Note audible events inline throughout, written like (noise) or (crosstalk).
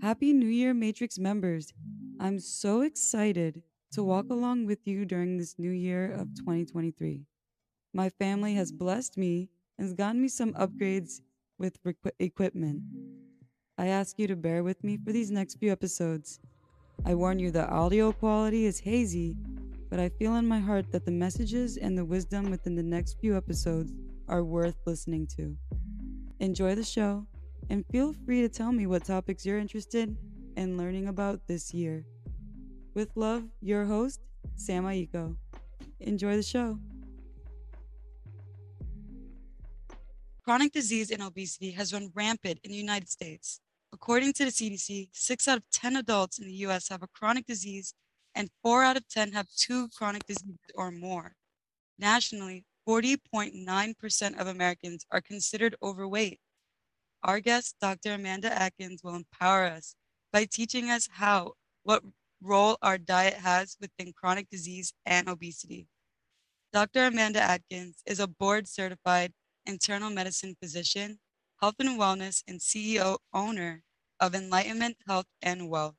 Happy New Year, Matrix members. I'm so excited to walk along with you during this new year of 2023. My family has blessed me and has gotten me some upgrades with equipment. I ask you to bear with me for these next few episodes. I warn you the audio quality is hazy, but I feel in my heart that the messages and the wisdom within the next few episodes are worth listening to. Enjoy the show and feel free to tell me what topics you're interested in learning about this year. With love, your host, Sam Aiko. Enjoy the show. Chronic disease and obesity has run rampant in the United States. According to the CDC, 6 out of 10 adults in the US have a chronic disease, and 4 out of 10 have two chronic diseases or more. Nationally, 40.9% of Americans are considered overweight. Our guest, Dr. Amanda Adkins, will empower us by teaching us how, what role our diet has within chronic disease and obesity. Dr. Amanda Adkins is a board certified internal medicine physician, health and wellness, and CEO owner of Enlightenment Health and Wealth.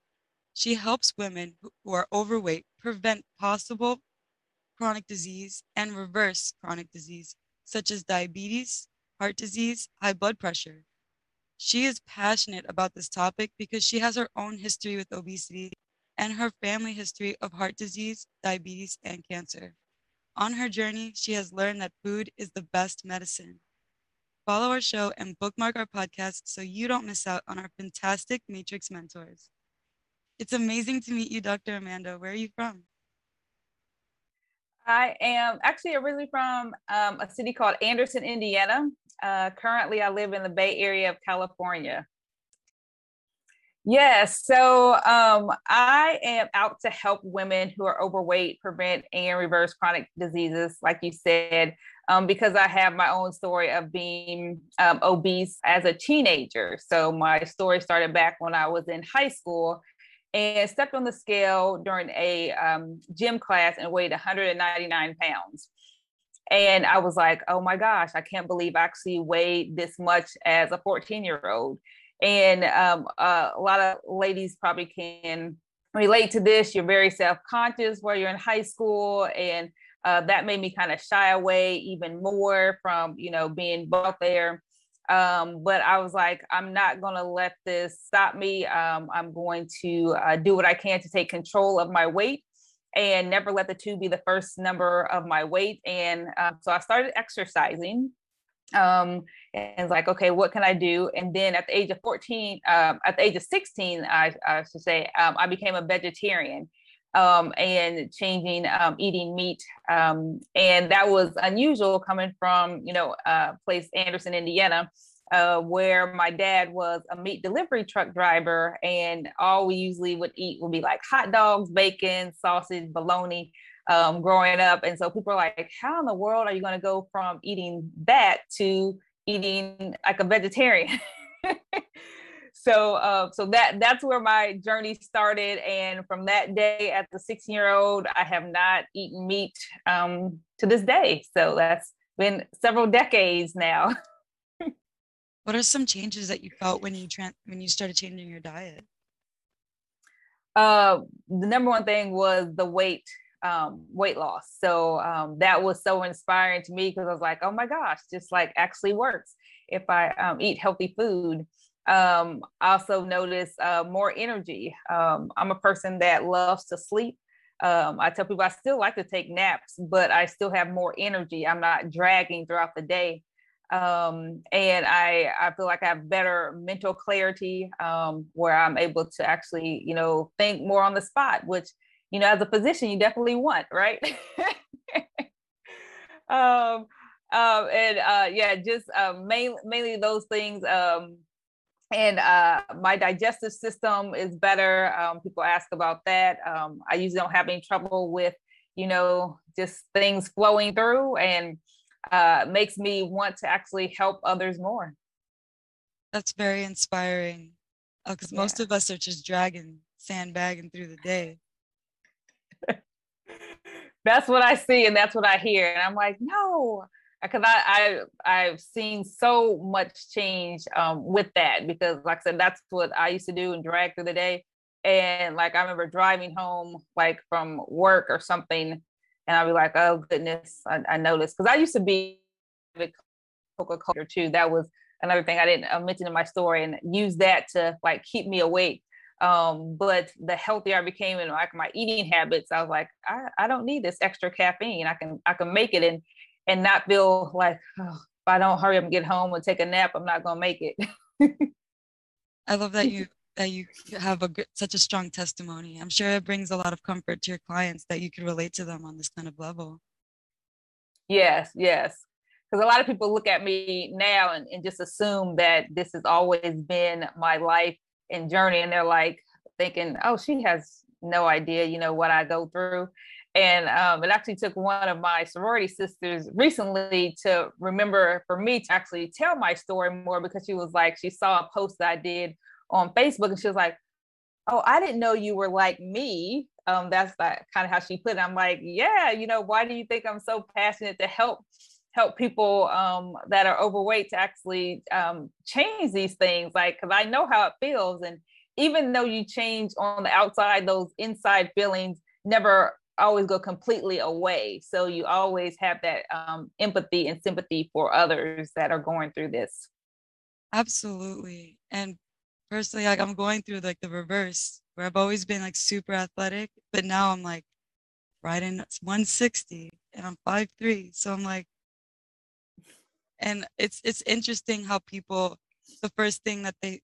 She helps women who are overweight prevent possible chronic disease and reverse chronic disease, such as diabetes, heart disease, high blood pressure. She is passionate about this topic because she has her own history with obesity and her family history of heart disease, diabetes, and cancer. On her journey, she has learned that food is the best medicine. Follow our show and bookmark our podcast so you don't miss out on our fantastic Matrix mentors. It's amazing to meet you, Dr. Amanda. Where are you from? I am actually originally from um, a city called Anderson, Indiana. Uh, currently, I live in the Bay Area of California. Yes, so um, I am out to help women who are overweight prevent and reverse chronic diseases, like you said, um, because I have my own story of being um, obese as a teenager. So my story started back when I was in high school and stepped on the scale during a um, gym class and weighed 199 pounds. And I was like, oh my gosh, I can't believe I actually weighed this much as a 14 year old. And um, uh, a lot of ladies probably can relate to this. You're very self conscious while you're in high school. And uh, that made me kind of shy away even more from, you know, being out there. Um, but I was like, I'm not going to let this stop me. Um, I'm going to uh, do what I can to take control of my weight and never let the two be the first number of my weight. And uh, so I started exercising um, and like, okay, what can I do? And then at the age of 14, um, at the age of 16, I, I should say, um, I became a vegetarian um, and changing um, eating meat. Um, and that was unusual coming from, you know, place Anderson, Indiana, uh, where my dad was a meat delivery truck driver. And all we usually would eat would be like hot dogs, bacon, sausage, bologna. Um, growing up. And so people are like, how in the world are you going to go from eating that to eating like a vegetarian? (laughs) so uh, so that that's where my journey started. And from that day at the 16 year old i have not eaten meat um, to this day. So that's been several decades now. (laughs) What are some changes that you felt when you tra- when you started changing your diet? Uh, the number one thing was the weight um, weight loss. So um, that was so inspiring to me because i was like oh my gosh just like actually works if i um, eat healthy food um, I also notice uh, more energy. Um, I'm a person that loves to sleep. Um, I tell people I still like to take naps, but I still have more energy. I'm not dragging throughout the day. Um, and I, I feel like I have better mental clarity um, where I'm able to actually, you know, think more on the spot, which, you know, as a physician, you definitely want, right? (laughs) um, um, and uh, yeah, just uh, main, mainly those things. Um, and uh, my digestive system is better. Um, people ask about that. Um, I usually don't have any trouble with, you know, just things flowing through, and uh, makes me want to actually help others more. That's very inspiring, because uh, yeah. most of us are just dragging, sandbagging through the day. (laughs) that's what I see, and that's what I hear, and I'm like, no, because I, I I've seen so much change um, with that because like I said that's what I used to do and drag through the day. And like I remember driving home like from work or something and I'd be like oh goodness I, I noticed. Because I used to be a Coca-Cola too. That was another thing I didn't uh, mention in my story and use that to like keep me awake. Um, but the healthier I became in like my eating habits I was like I, I don't need this extra caffeine. I can I can make it. And and not feel like oh, if I don't hurry up and get home and take a nap, I'm not gonna make it. (laughs) I love that you that you have a good, such a strong testimony. I'm sure it brings a lot of comfort to your clients that you can relate to them on this kind of level. Yes, yes. Because a lot of people look at me now and, and just assume that this has always been my life and journey. And they're like thinking, oh, she has no idea, you know, what I go through. And um, it actually took one of my sorority sisters recently to remember for me to actually tell my story more because she was like, she saw a post that I did on Facebook and she was like, Oh, I didn't know you were like me. Um, that's like kind of how she put it. I'm like, yeah, you know, why do you think I'm so passionate to help help people um, that are overweight to actually um, change these things? Like, because I know how it feels, and even though you change on the outside, those inside feelings never always go completely away. So you always have that um, empathy and sympathy for others that are going through this. Absolutely. And personally, like I'm going through like the reverse where I've always been like super athletic, but now I'm like riding 160 and I'm 5'3. So I'm like, and it's it's interesting how people the first thing that they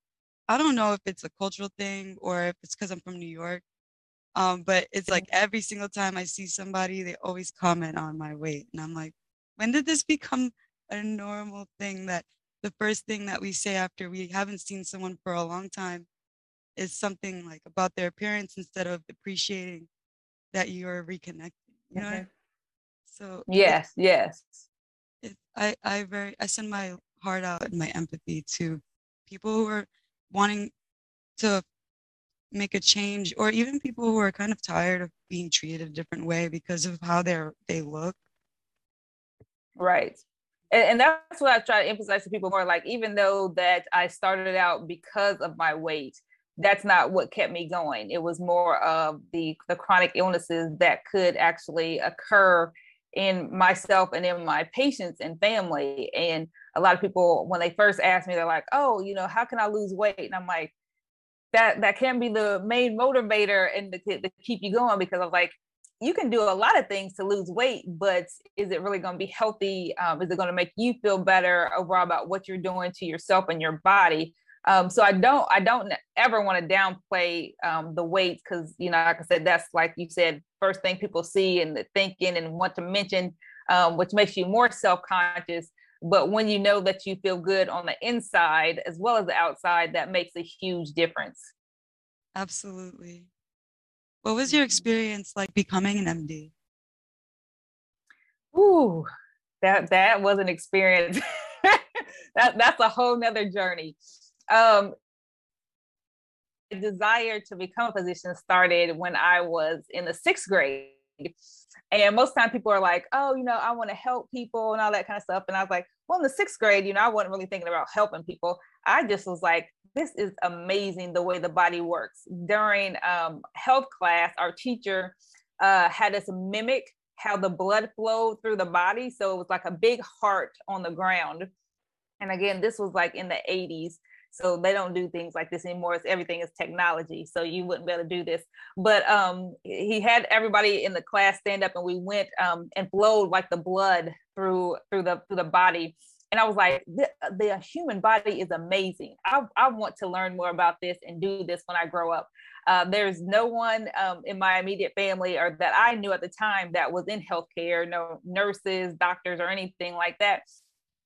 I don't know if it's a cultural thing or if it's because I'm from New York, um, but it's like every single time I see somebody, they always comment on my weight. And I'm like, when did this become a normal thing that the first thing that we say after we haven't seen someone for a long time is something like about their appearance instead of appreciating that you're reconnecting. You know? Okay. So yes, it, yes. It, I I very I send my heart out and my empathy to people who are wanting to make a change or even people who are kind of tired of being treated a different way because of how they're they look. Right. And, and that's what i try to emphasize to people more like even though that i started out because of my weight that's not what kept me going. It was more of the the chronic illnesses that could actually occur in myself and in my patients and family. And a lot of people when they first ask me they're like oh you know how can i lose weight? And i'm like that that can be the main motivator and to, to keep you going because I was like, you can do a lot of things to lose weight, but is it really going to be healthy? Um, is it going to make you feel better overall about what you're doing to yourself and your body? Um, so I don't, I don't ever want to downplay um, the weight because you know, like I said, that's like you said, first thing people see and the thinking and want to mention, um, which makes you more self conscious. But when you know that you feel good on the inside as well as the outside, that makes a huge difference. Absolutely. What was your experience like becoming an MD? Ooh, that that was an experience. (laughs) that that's a whole nother journey. Um, desire to become a physician started when I was in the sixth grade. And most time people are like, oh, you know, I want to help people and all that kind of stuff. And I was like, well, in the sixth grade, you know, I wasn't really thinking about helping people. I just was like, this is amazing the way the body works. During um, health class, our teacher uh, had us mimic how the blood flowed through the body. So it was like a big heart on the ground. And again, this was like in the 80s. So they don't do things like this anymore. It's everything is technology. So you wouldn't be able to do this. But um, he had everybody in the class stand up and we went um, and flowed like the blood through through the through the body. And I was like, the, the human body is amazing. I, I want to learn more about this and do this when I grow up. Uh, there's no one um, in my immediate family or that I knew at the time that was in healthcare, no nurses, doctors, or anything like that.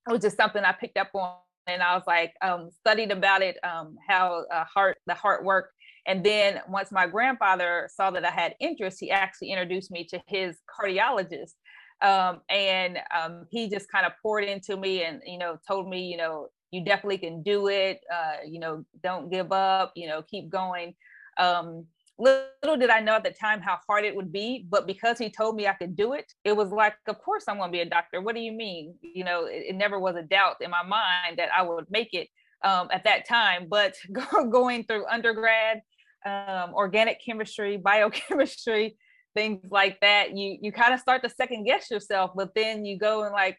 It was just something I picked up on and I was like um, studied about it, um, how uh, heart the heart worked. And then once my grandfather saw that I had interest, he actually introduced me to his cardiologist. Um, and um, he just kind of poured into me and you know told me you know you definitely can do it. Uh, you know don't give up. You know keep going. Um, little did I know at the time how hard it would be, but because he told me I could do it, it was like, of course I'm going to be a doctor. What do you mean? You know, it, it never was a doubt in my mind that I would make it um, at that time. But (laughs) going through undergrad, um, organic chemistry, (laughs) biochemistry, things like that, you you kind of start to second guess yourself, but then you go and like,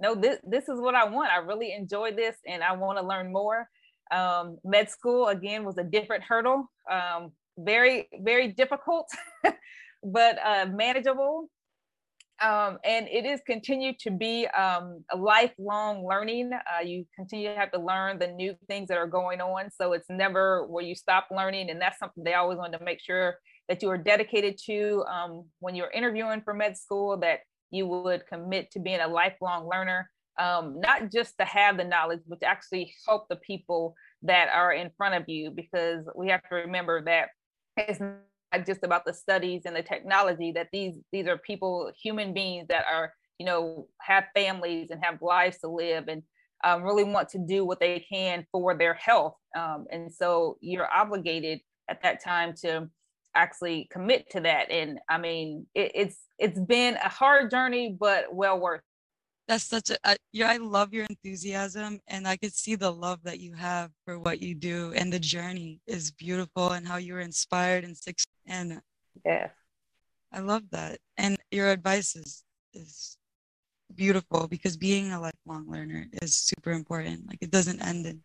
no, this this is what I want. I really enjoy this, and I want to learn more. Um, med school again was a different hurdle. Um, very very difficult (laughs) but uh, manageable. Um, and it is continued to be um, a lifelong learning. Uh, you continue to have to learn the new things that are going on. So it's never where you stop learning. And that's something they always want to make sure that you are dedicated to um, when you're interviewing for med school that you would commit to being a lifelong learner. Um, not just to have the knowledge but to actually help the people that are in front of you because we have to remember that it's not just about the studies and the technology that these these are people human beings that are you know have families and have lives to live and um, really want to do what they can for their health. Um, and so you're obligated at that time to actually commit to that. And i mean it, it's it's been a hard journey but well worth that's such a I, yeah i love your enthusiasm and i could see the love that you have for what you do and the journey is beautiful and how you were inspired and six and yeah. I love that and your advice is is beautiful because being a lifelong learner is super important like it doesn't end in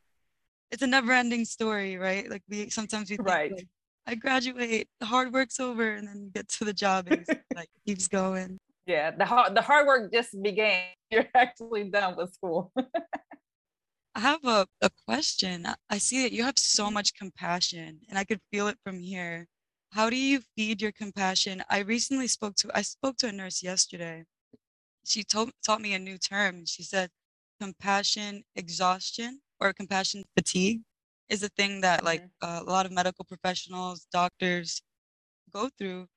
it's a never ending story right? Like we sometimes we think right. like, i graduate the hard work's over and then you get to the job and it's (laughs) like keeps going yeah the hard the hard work just began. (laughs) You're actually done with school. (laughs) I have a, a question. I see that you have so much compassion and i could feel it from here. How do you feed your compassion? I recently spoke to i spoke to a nurse yesterday. She told taught me a new term she said compassion exhaustion or compassion fatigue is a thing that like mm-hmm. uh, a lot of medical professionals doctors go through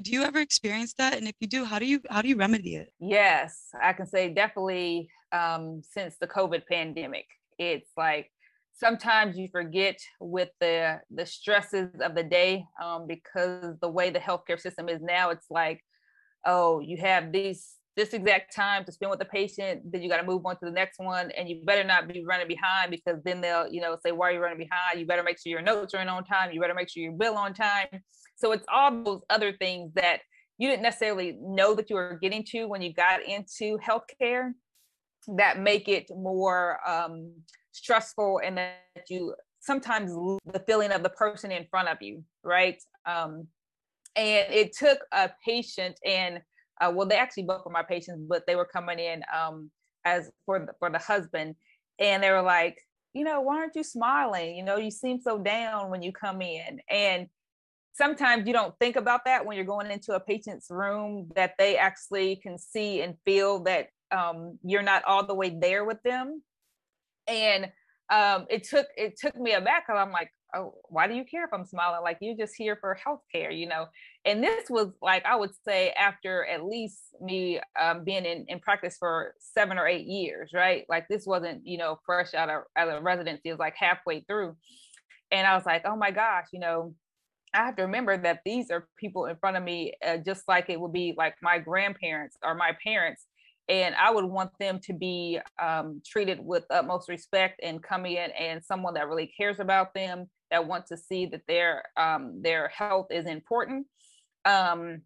do you ever experience that? And if you do how do you how do you remedy it? Yes i can say definitely um, since the covid pandemic it's like sometimes you forget with the the stresses of the day um, because the way the healthcare system is now it's like oh you have these this exact time to spend with the patient then you got to move on to the next one and you better not be running behind because then they'll you know say why are you running behind? You better make sure your notes are in on time. You better make sure your bill on time so it's all those other things that you didn't necessarily know that you were getting to when you got into healthcare that make it more um, stressful and that you sometimes the feeling of the person in front of you, right? Um, and it took a patient and uh, well, they actually both were my patients, but they were coming in um, as for the, for the husband, and they were like, you know, why aren't you smiling? You know, you seem so down when you come in, and sometimes you don't think about that when you're going into a patient's room that they actually can see and feel that um, you're not all the way there with them. And um, it took it took me aback. Because i'm like oh why do you care if i'm smiling? Like you're just here for healthcare you know? And this was like i would say after at least me um, being in, in practice for seven or eight years right? Like this wasn't you know fresh out of, out of residency. It was like halfway through. And i was like oh my gosh you know I have to remember that these are people in front of me, uh, just like it would be like my grandparents or my parents. And I would want them to be um, treated with utmost respect and coming in and someone that really cares about them, that wants to see that their um, their health is important. Um,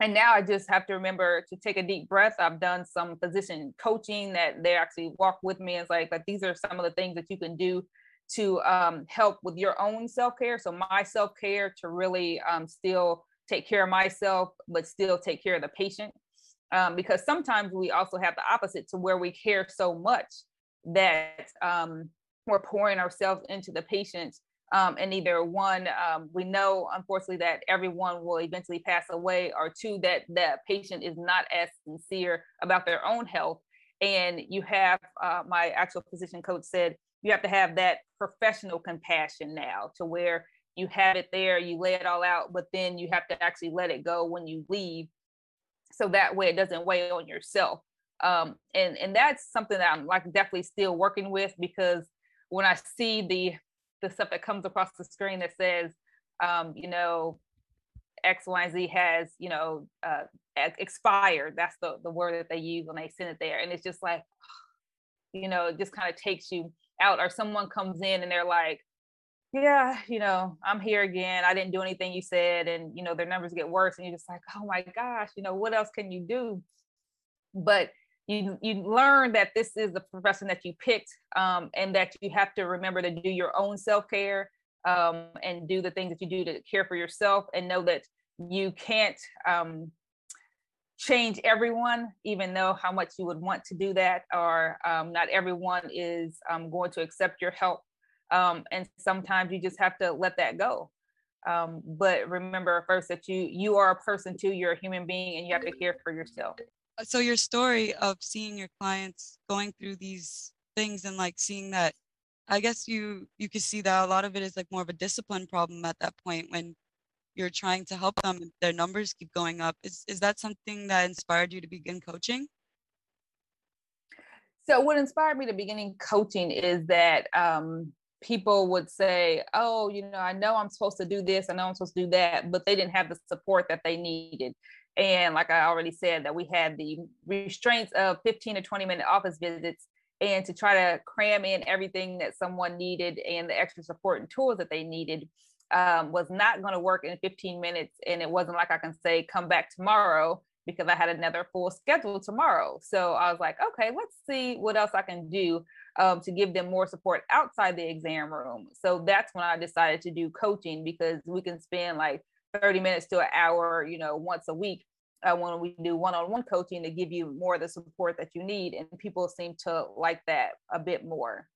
and now I just have to remember to take a deep breath. I've done some physician coaching that they actually walk with me. It's like, like these are some of the things that you can do to um, help with your own self care. So my self care to really um, still take care of myself, but still take care of the patient. Um, because sometimes we also have the opposite to where we care so much that um, we're pouring ourselves into the patient. Um, and either one, um, we know unfortunately that everyone will eventually pass away, or two, that the patient is not as sincere about their own health. And you have uh, my actual physician coach said, you have to have that professional compassion now to where you have it there, you lay it all out, but then you have to actually let it go when you leave. So that way it doesn't weigh on yourself. Um, and, and that's something that I'm like definitely still working with because when I see the the stuff that comes across the screen that says, um, you know, X, Y, and Z has, you know, uh, expired. That's the, the word that they use when they send it there. And it's just like, (sighs) you know, it just kind of takes you out. Or someone comes in and they're like, yeah, you know, I'm here again. I didn't do anything you said. And, you know, their numbers get worse. And you're just like, oh my gosh, you know, what else can you do? But you you learn that this is the profession that you picked um, and that you have to remember to do your own self-care um, and do the things that you do to care for yourself and know that you can't um, change everyone even though how much you would want to do that or um, not everyone is um, going to accept your help. Um, and sometimes you just have to let that go. But remember first that you you are a person too you're a human being and you have to care for yourself. Uh, so your story of seeing your clients going through these things and like seeing that i guess you you could see that a lot of it is like more of a discipline problem at that point when you're trying to help them their numbers keep going up is is that something that inspired you to begin coaching? So what inspired me to beginning coaching is that um, people would say oh you know i know i'm supposed to do this i know i'm supposed to do that but they didn't have the support that they needed. And like I already said, that we had the restraints of 15 to 20 minute office visits and to try to cram in everything that someone needed and the extra support and tools that they needed um, was not going to work in 15 minutes. And it wasn't like I can say, come back tomorrow because I had another full schedule tomorrow. So I was like, okay, let's see what else I can do um, to give them more support outside the exam room. So that's when I decided to do coaching because we can spend like 30 minutes to an hour, you know, once a week uh, when we do one-on-one coaching to give you more of the support that you need. And people seem to like that a bit more.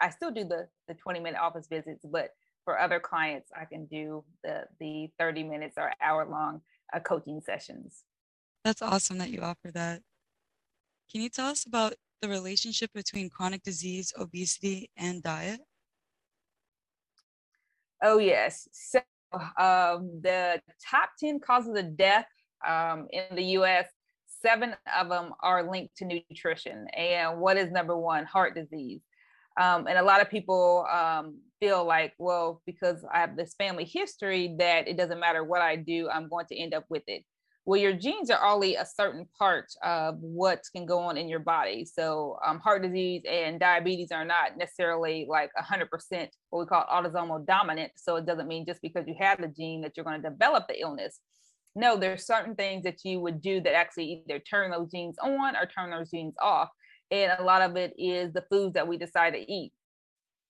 I still do the, the 20 minute office visits, but for other clients, I can do the, the 30 minutes or hour long uh, coaching sessions. That's awesome that you offer that. Can you tell us about the relationship between chronic disease, obesity, and diet? Oh, yes. So um, the top 10 causes of death um, in the US, seven of them are linked to nutrition. And what is number one? Heart disease. Um, and a lot of people um, feel like, well, because I have this family history, that it doesn't matter what I do, I'm going to end up with it. Well, your genes are only a certain part of what can go on in your body. So, um, heart disease and diabetes are not necessarily like 100% what we call autosomal dominant. So, it doesn't mean just because you have the gene that you're going to develop the illness. No, there's certain things that you would do that actually either turn those genes on or turn those genes off. And a lot of it is the foods that we decide to eat.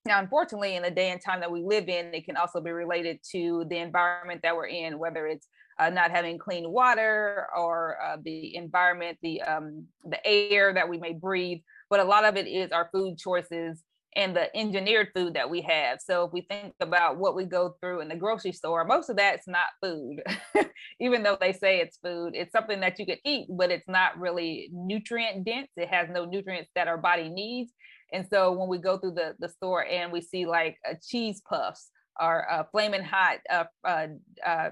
Now, unfortunately, in the day and time that we live in, it can also be related to the environment that we're in, whether it's uh, not having clean water or uh, the environment, the um, the air that we may breathe. But a lot of it is our food choices and the engineered food that we have. So if we think about what we go through in the grocery store, most of that's not food. (laughs) Even though they say it's food, it's something that you could eat, but it's not really nutrient dense. It has no nutrients that our body needs. And so when we go through the, the store and we see like a cheese puffs or uh, flaming hot, uh, uh, uh,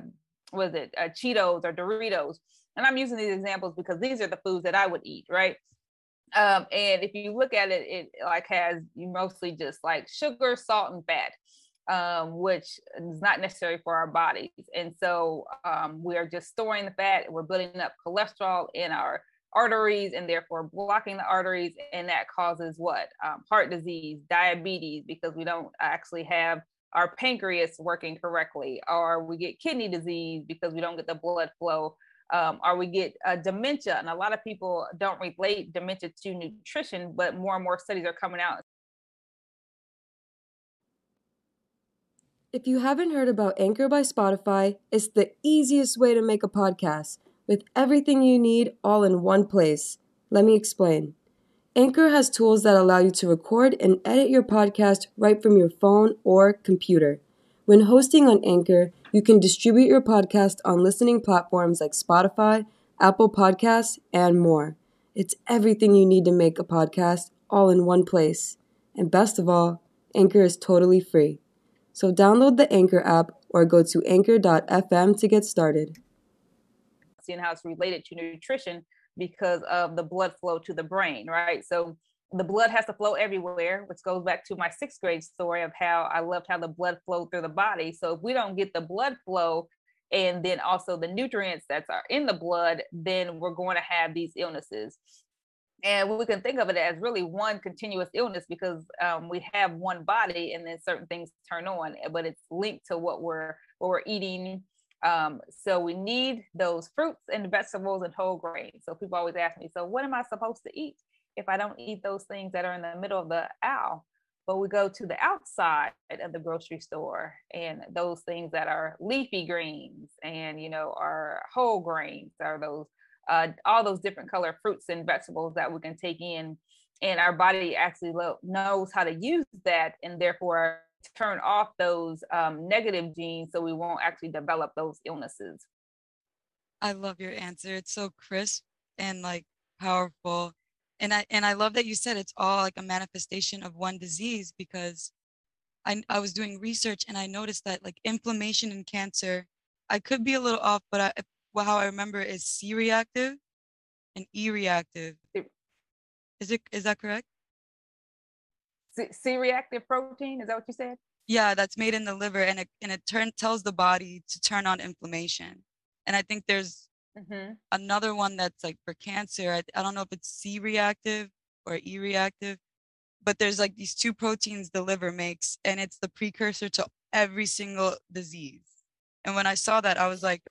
was it uh, Cheetos or Doritos? And I'm using these examples because these are the foods that I would eat, right? Um, and if you look at it, it like has mostly just like sugar, salt, and fat, um, which is not necessary for our bodies. And so um, we are just storing the fat. We're building up cholesterol in our arteries and therefore blocking the arteries, and that causes what um, heart disease, diabetes, because we don't actually have our pancreas working correctly, or we get kidney disease because we don't get the blood flow um, or we get uh, dementia. And a lot of people don't relate dementia to nutrition, but more and more studies are coming out. If you haven't heard about Anchor by Spotify, it's the easiest way to make a podcast with everything you need all in one place. Let me explain. Anchor has tools that allow you to record and edit your podcast right from your phone or computer. When hosting on Anchor, you can distribute your podcast on listening platforms like Spotify, Apple Podcasts, and more. It's everything you need to make a podcast all in one place. And best of all, Anchor is totally free. So download the Anchor app or go to anchor.fm to get started. Seeing how it's related to nutrition because of the blood flow to the brain, right? So the blood has to flow everywhere, which goes back to my sixth grade story of how I loved how the blood flowed through the body. So if we don't get the blood flow and then also the nutrients that are in the blood, then we're going to have these illnesses. And we can think of it as really one continuous illness because um, we have one body, and then certain things turn on, but it's linked to what we're what we're eating. Um, so we need those fruits and vegetables and whole grains. So people always ask me, so what am I supposed to eat if I don't eat those things that are in the middle of the aisle? but we go to the outside of the grocery store and those things that are leafy greens and you know are whole grains are those uh, all those different color fruits and vegetables that we can take in and our body actually lo- knows how to use that and therefore turn off those um, negative genes so we won't actually develop those illnesses i love your answer it's so crisp and like powerful and I and I love that you said it's all like a manifestation of one disease because I I was doing research and I noticed that like inflammation and cancer, I could be a little off, but I, well, how I remember is C reactive and E reactive. Is it is that correct? C reactive protein is that what you said? Yeah, that's made in the liver and it and it turn tells the body to turn on inflammation. And I think there's Mm-hmm. Another one that's like for cancer, I, I don't know if it's C reactive or E reactive, but there's like these two proteins the liver makes, and it's the precursor to every single disease. And when I saw that, I was like,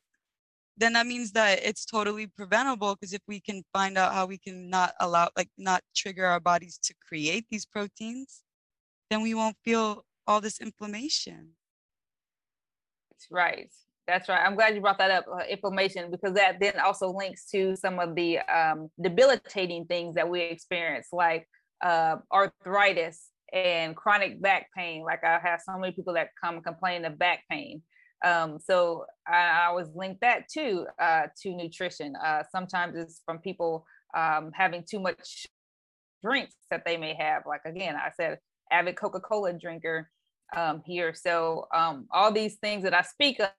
then that means that it's totally preventable because if we can find out how we can not allow, like, not trigger our bodies to create these proteins, then we won't feel all this inflammation. Right. That's right. I'm glad you brought that up, uh, inflammation, because that then also links to some of the um, debilitating things that we experience, like uh, arthritis and chronic back pain. Like I have so many people that come complain of back pain. Um, so I, I always link that too uh, to nutrition. Uh, sometimes it's from people um, having too much drinks that they may have. Like again, I said, avid Coca-Cola drinker um, here. So um, all these things that I speak of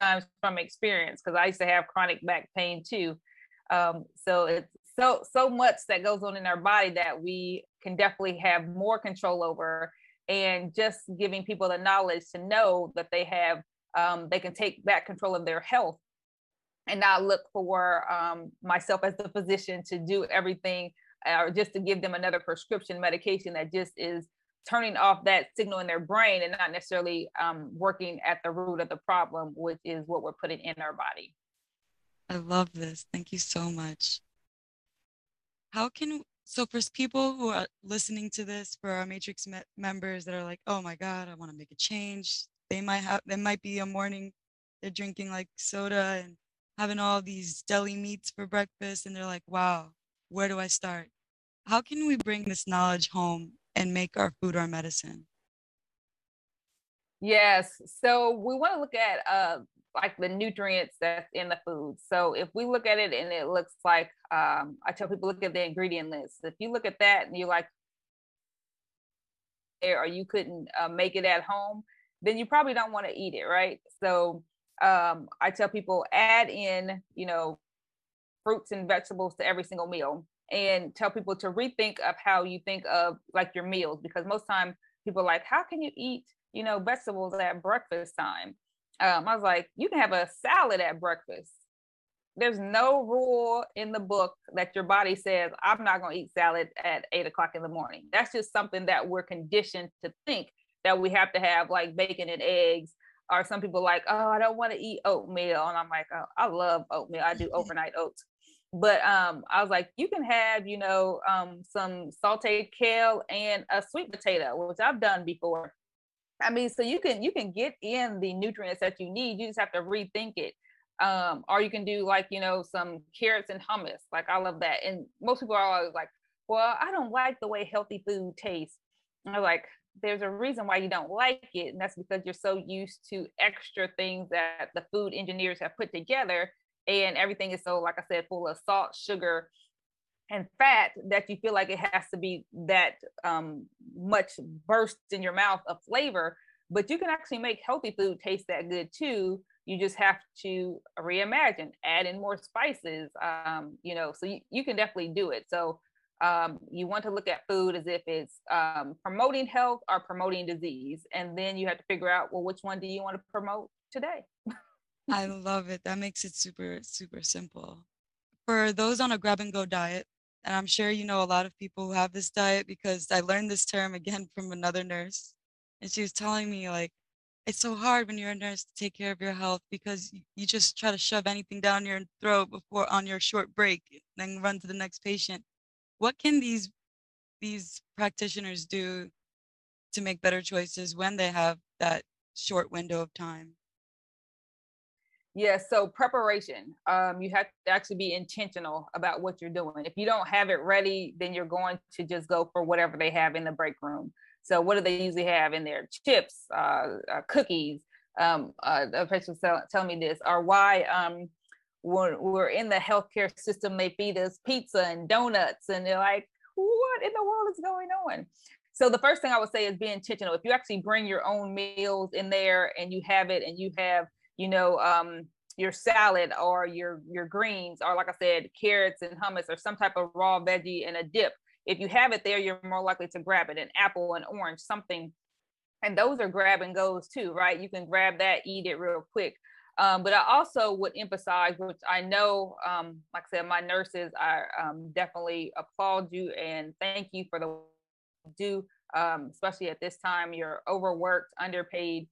times from experience because I used to have chronic back pain too. Um, so it's so so much that goes on in our body that we can definitely have more control over, and just giving people the knowledge to know that they have um, they can take back control of their health and not look for um, myself as the physician to do everything or just to give them another prescription medication that just is turning off that signal in their brain and not necessarily um, working at the root of the problem, which is what we're putting in our body. I love this. Thank you so much. How can so for people who are listening to this for our matrix me- members that are like, "Oh my god, I want to make a change." They might have there might be a morning they're drinking like soda and having all these deli meats for breakfast and they're like, "Wow, where do I start?" How can we bring this knowledge home and make our food our medicine? Yes. So we want to look at uh, like the nutrients that's in the food. So if we look at it and it looks like, um, I tell people look at the ingredient list. If you look at that and you're like, "There," or you couldn't uh, make it at home, then you probably don't want to eat it, right? So um, I tell people add in, you know, fruits and vegetables to every single meal and tell people to rethink of how you think of like your meals because most time people are like how can you eat you know vegetables at breakfast time? Um, i was like you can have a salad at breakfast. There's no rule in the book that your body says i'm not going to eat salad at eight o'clock in the morning that's just something that we're conditioned to think that we have to have like bacon and eggs or some people like oh i don't want to eat oatmeal and i'm like oh, i love oatmeal i do (laughs) overnight oats but um, I was like, you can have, you know, um, some sauteed kale and a sweet potato, which I've done before. I mean, so you can you can get in the nutrients that you need. You just have to rethink it. Um, or you can do like, you know, some carrots and hummus. Like I love that. And most people are always like, well, I don't like the way healthy food tastes. And I'm like, there's a reason why you don't like it. And that's because you're so used to extra things that the food engineers have put together and everything is so like i said full of salt sugar and fat that you feel like it has to be that um, much burst in your mouth of flavor but you can actually make healthy food taste that good too you just have to reimagine add in more spices um, you know so you, you can definitely do it so um, you want to look at food as if it's um, promoting health or promoting disease and then you have to figure out well which one do you want to promote today I love it. That makes it super, super simple. For those on a grab and go diet, and I'm sure you know a lot of people who have this diet because I learned this term again (laughs) from another nurse. And she was telling me, like, it's so hard when you're a nurse to take care of your health because you just try to shove anything down your throat before on your short break, then run to the next patient. What can these these practitioners do to make better choices when they have that short window of time? Yes, yeah, so preparation. Um, you have to actually be intentional about what you're doing. If you don't have it ready, then you're going to just go for whatever they have in the break room. So, what do they usually have in there? Chips, uh, uh, cookies. Um, uh, patient tell, tell me this, or why um, when we're in the healthcare system, they feed us pizza and donuts, and they're like, what in the world is going on? So the first thing I would say is be intentional. If you actually bring your own meals in there and you have it and you have, you know, um, your salad or your your greens or like I said, carrots and hummus or some type of raw veggie and a dip. If you have it there, you're more likely to grab it. An apple, an orange, something. And those are grab and goes too, right? You can grab that, eat it real quick. Um, but I also would emphasize, which I know, um, like I said, my nurses, I um, definitely applaud you and thank you for the do, um, especially at this time. You're overworked, underpaid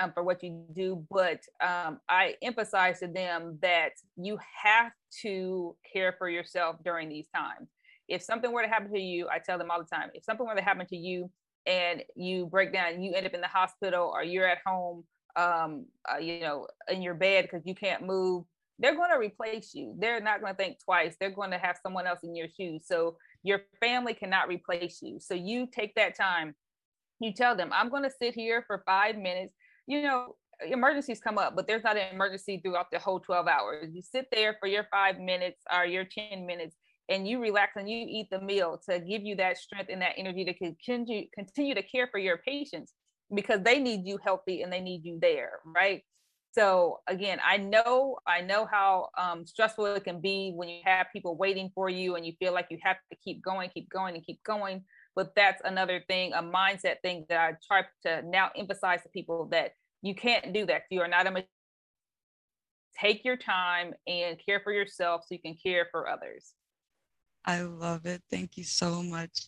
um, for what you do. But um, I emphasize to them that you have to care for yourself during these times. If something were to happen to you, I tell them all the time, if something were to happen to you and you break down you end up in the hospital or you're at home, um, uh, you know, in your bed because you can't move, they're going to replace you. They're not going to think twice. They're going to have someone else in your shoes. So your family cannot replace you. So you take that time. You tell them, I'm going to sit here for five minutes. You know, emergencies come up, but there's not an emergency throughout the whole 12 hours. You sit there for your five minutes or your 10 minutes and you relax and you eat the meal to give you that strength and that energy to continue continue to care for your patients because they need you healthy and they need you there, right? So again, I know I know how um, stressful it can be when you have people waiting for you and you feel like you have to keep going, keep going, and keep going. But that's another thing, a mindset thing that I try to now emphasize to people that you can't do that. You are not a take your time and care for yourself so you can care for others. I love it. Thank you so much.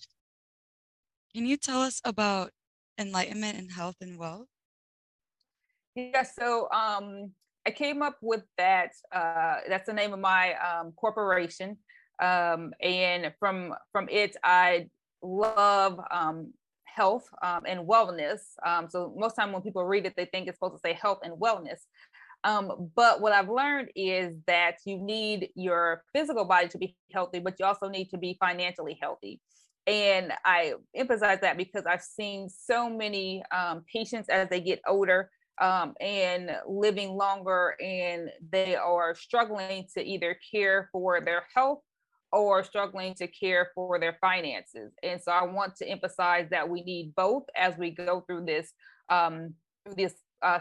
Can you tell us about enlightenment and health and wealth? Yeah, so um, I came up with that. Uh, that's the name of my um, corporation, um, and from from it, I love um, health um, and wellness. Um, so most time when people read it, they think it's supposed to say health and wellness. Um, but what I've learned is that you need your physical body to be healthy, but you also need to be financially healthy. And I emphasize that because I've seen so many um, patients as they get older um, and living longer, and they are struggling to either care for their health or struggling to care for their finances. And so I want to emphasize that we need both as we go through this um, through this uh,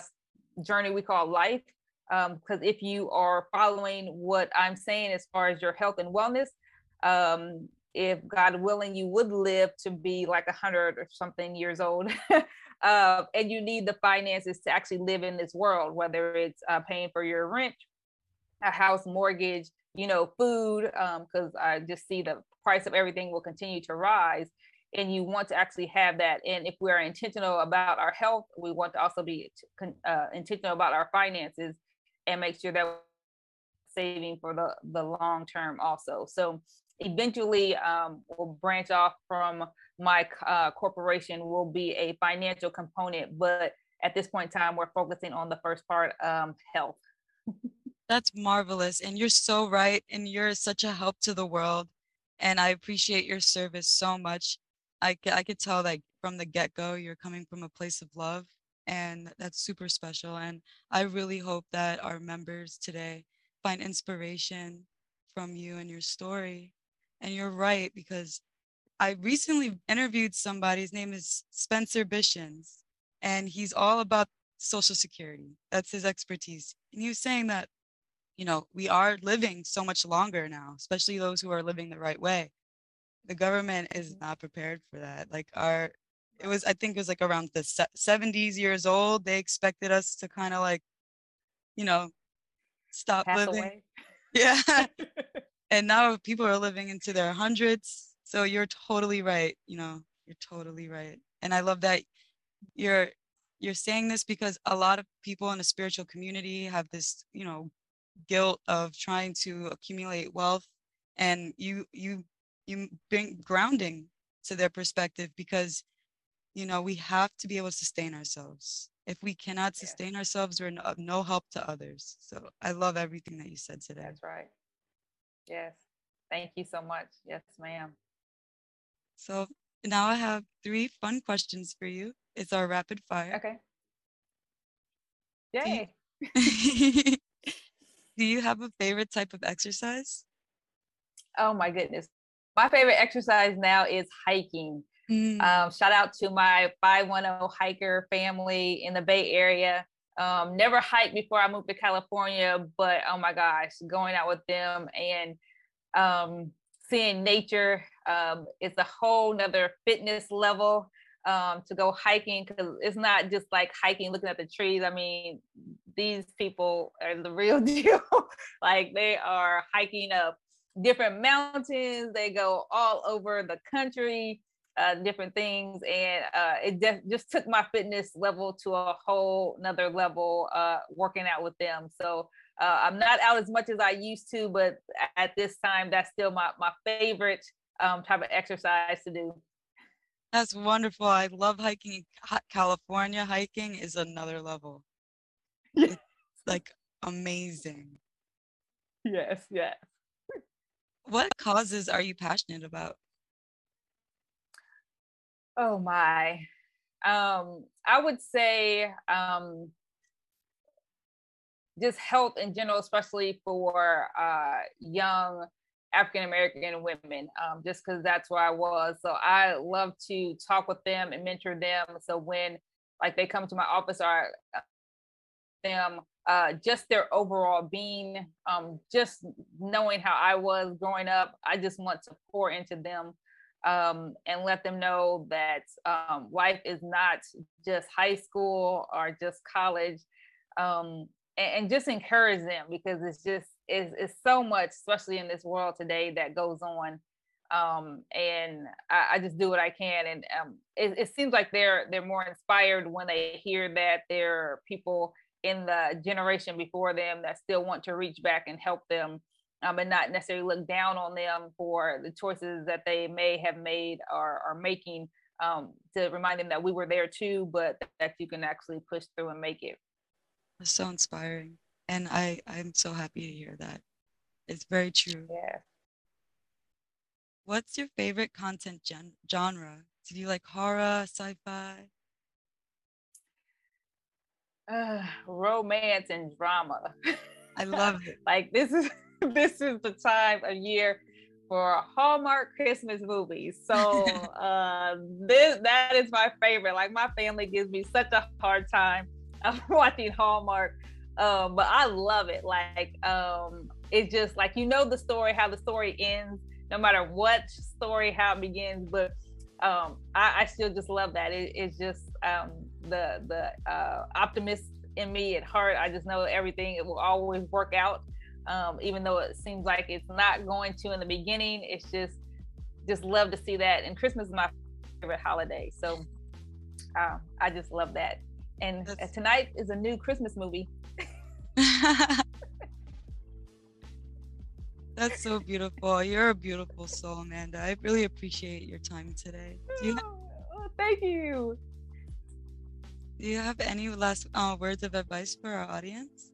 journey we call life. Because um, if you are following what I'm saying as far as your health and wellness, um, if God willing, you would live to be like a hundred or something years old. (laughs) uh, and you need the finances to actually live in this world, whether it's uh, paying for your rent, a house mortgage, you know, food, because um, I just see the price of everything will continue to rise. And you want to actually have that. And if we're intentional about our health, we want to also be uh, intentional about our finances and make sure that we're saving for the, the long term also. So eventually um, will branch off from my uh, corporation will be a financial component but at this point in time we're focusing on the first part um, health. (laughs) That's marvelous and you're so right and you're such a help to the world and i appreciate your service so much. I, I could tell that from the get-go you're coming from a place of love and that's super special and i really hope that our members today find inspiration from you and your story and you're right, because I recently interviewed somebody, his name is Spencer Bishens, and he's all about Social Security. That's his expertise. And he was saying that, you know, we are living so much longer now, especially those who are living the right way. The government is mm-hmm. not prepared for that. Like our, it was, I think it was like around the 70s years old. They expected us to kind of like, you know, stop Pass living. away. (laughs) Yeah. (laughs) (laughs) and now people are living into their hundreds. So you're totally right. You know, you're totally right. And I love that you're you're saying this because a lot of people in the spiritual community have this, you know, guilt of trying to accumulate wealth and you you you bring grounding to their perspective because you know we have to be able to sustain ourselves if we cannot sustain ourselves we're of no help to others so i love everything that you said today That's right. Yes. Thank you so much. Yes, ma'am. so now i have three fun questions for you it's our rapid fire Okay. you- Yay. (laughs) do you have a favorite type of exercise Oh my goodness. My favorite exercise now is hiking. Mm, Um, shout out to my 510 hiker family in the Bay Area. Um, never hiked before I moved to California, but oh my gosh, going out with them and um, seeing nature um, is a whole nother fitness level um, to go hiking because it's not just like hiking, looking at the trees. I mean, these people are the real (laughs) deal. like they are hiking up different mountains, they go all over the country uh, different things and uh, it just just took my fitness level to a whole nother level uh, working out with them. So uh, i'm not out as much as i used to but at this time that's still my, my favorite um, type of exercise to do. That's wonderful. I love hiking. California hiking is another level. It's like amazing. Yes yes. What causes are you passionate about oh my. Um i would say um just health in general especially for uh young african american women um just because that's where i was. So i love to talk with them and mentor them. So when like they come to my office or uh, them uh just their overall being um just knowing how i was growing up i just want to pour into them um, and let them know that um, life is not just high school or just college, um, and, and just encourage them because it's just it's, it's so much, especially in this world today, that goes on. Um, and I, I just do what I can, and um, it, it seems like they're they're more inspired when they hear that there are people in the generation before them that still want to reach back and help them um, and not necessarily look down on them for the choices that they may have made or are making um, to remind them that we were there too, but that you can actually push through and make it. It's so inspiring. And I, I'm so happy to hear that. It's very true. Yeah. What's your favorite content gen- genre? Do you like horror, sci-fi? Uh, romance and drama. I love it. (laughs) like this is (laughs) this is the time of year for Hallmark Christmas movies. So uh (laughs) this that is my favorite. Like my family gives me such a hard time (laughs) of watching Hallmark. Um, but I love it. Like um it's just like you know the story, how the story ends, no matter what story, how it begins. But um I, I still just love that. It, it's just um the the uh optimist in me at heart. I just know everything it will always work out um, even though it seems like it's not going to in the beginning. It's just just love to see that. And Christmas is my favorite holiday, so um, I just love that. And uh, That's- tonight is a new Christmas movie. (laughs) That's so beautiful. You're a beautiful soul, Amanda. I really appreciate your time today. Do you, Oh, thank you. do you have any last uh, words of advice for our audience?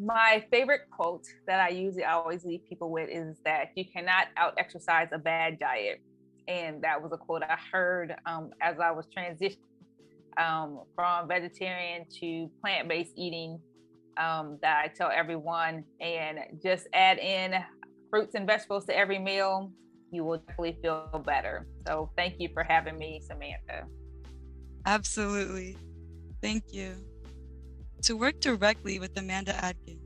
My favorite quote that I usually always leave people with is that you cannot out exercise a bad diet. And that was a quote I heard um, as I was transitioning um, from vegetarian to plant based eating um, that I tell everyone. And just add in fruits and vegetables to every meal. You will definitely feel better. So thank you for having me, Samantha. Absolutely. Thank you. To work directly with Amanda Adkins,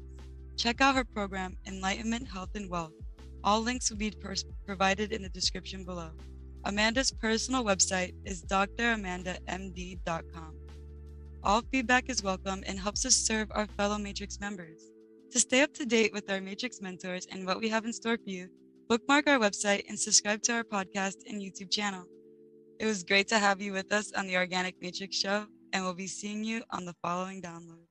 check out her program, Enlightenment, Health, and Wealth. All links will be pers- provided in the description below. Amanda's personal website is dramandamd.com. All feedback is welcome and helps us serve our fellow Matrix members. To stay up to date with our Matrix mentors and what we have in store for you, bookmark our website and subscribe to our podcast and YouTube channel. It was great to have you with us on the Organic Matrix Show, and we'll be seeing you on the following download.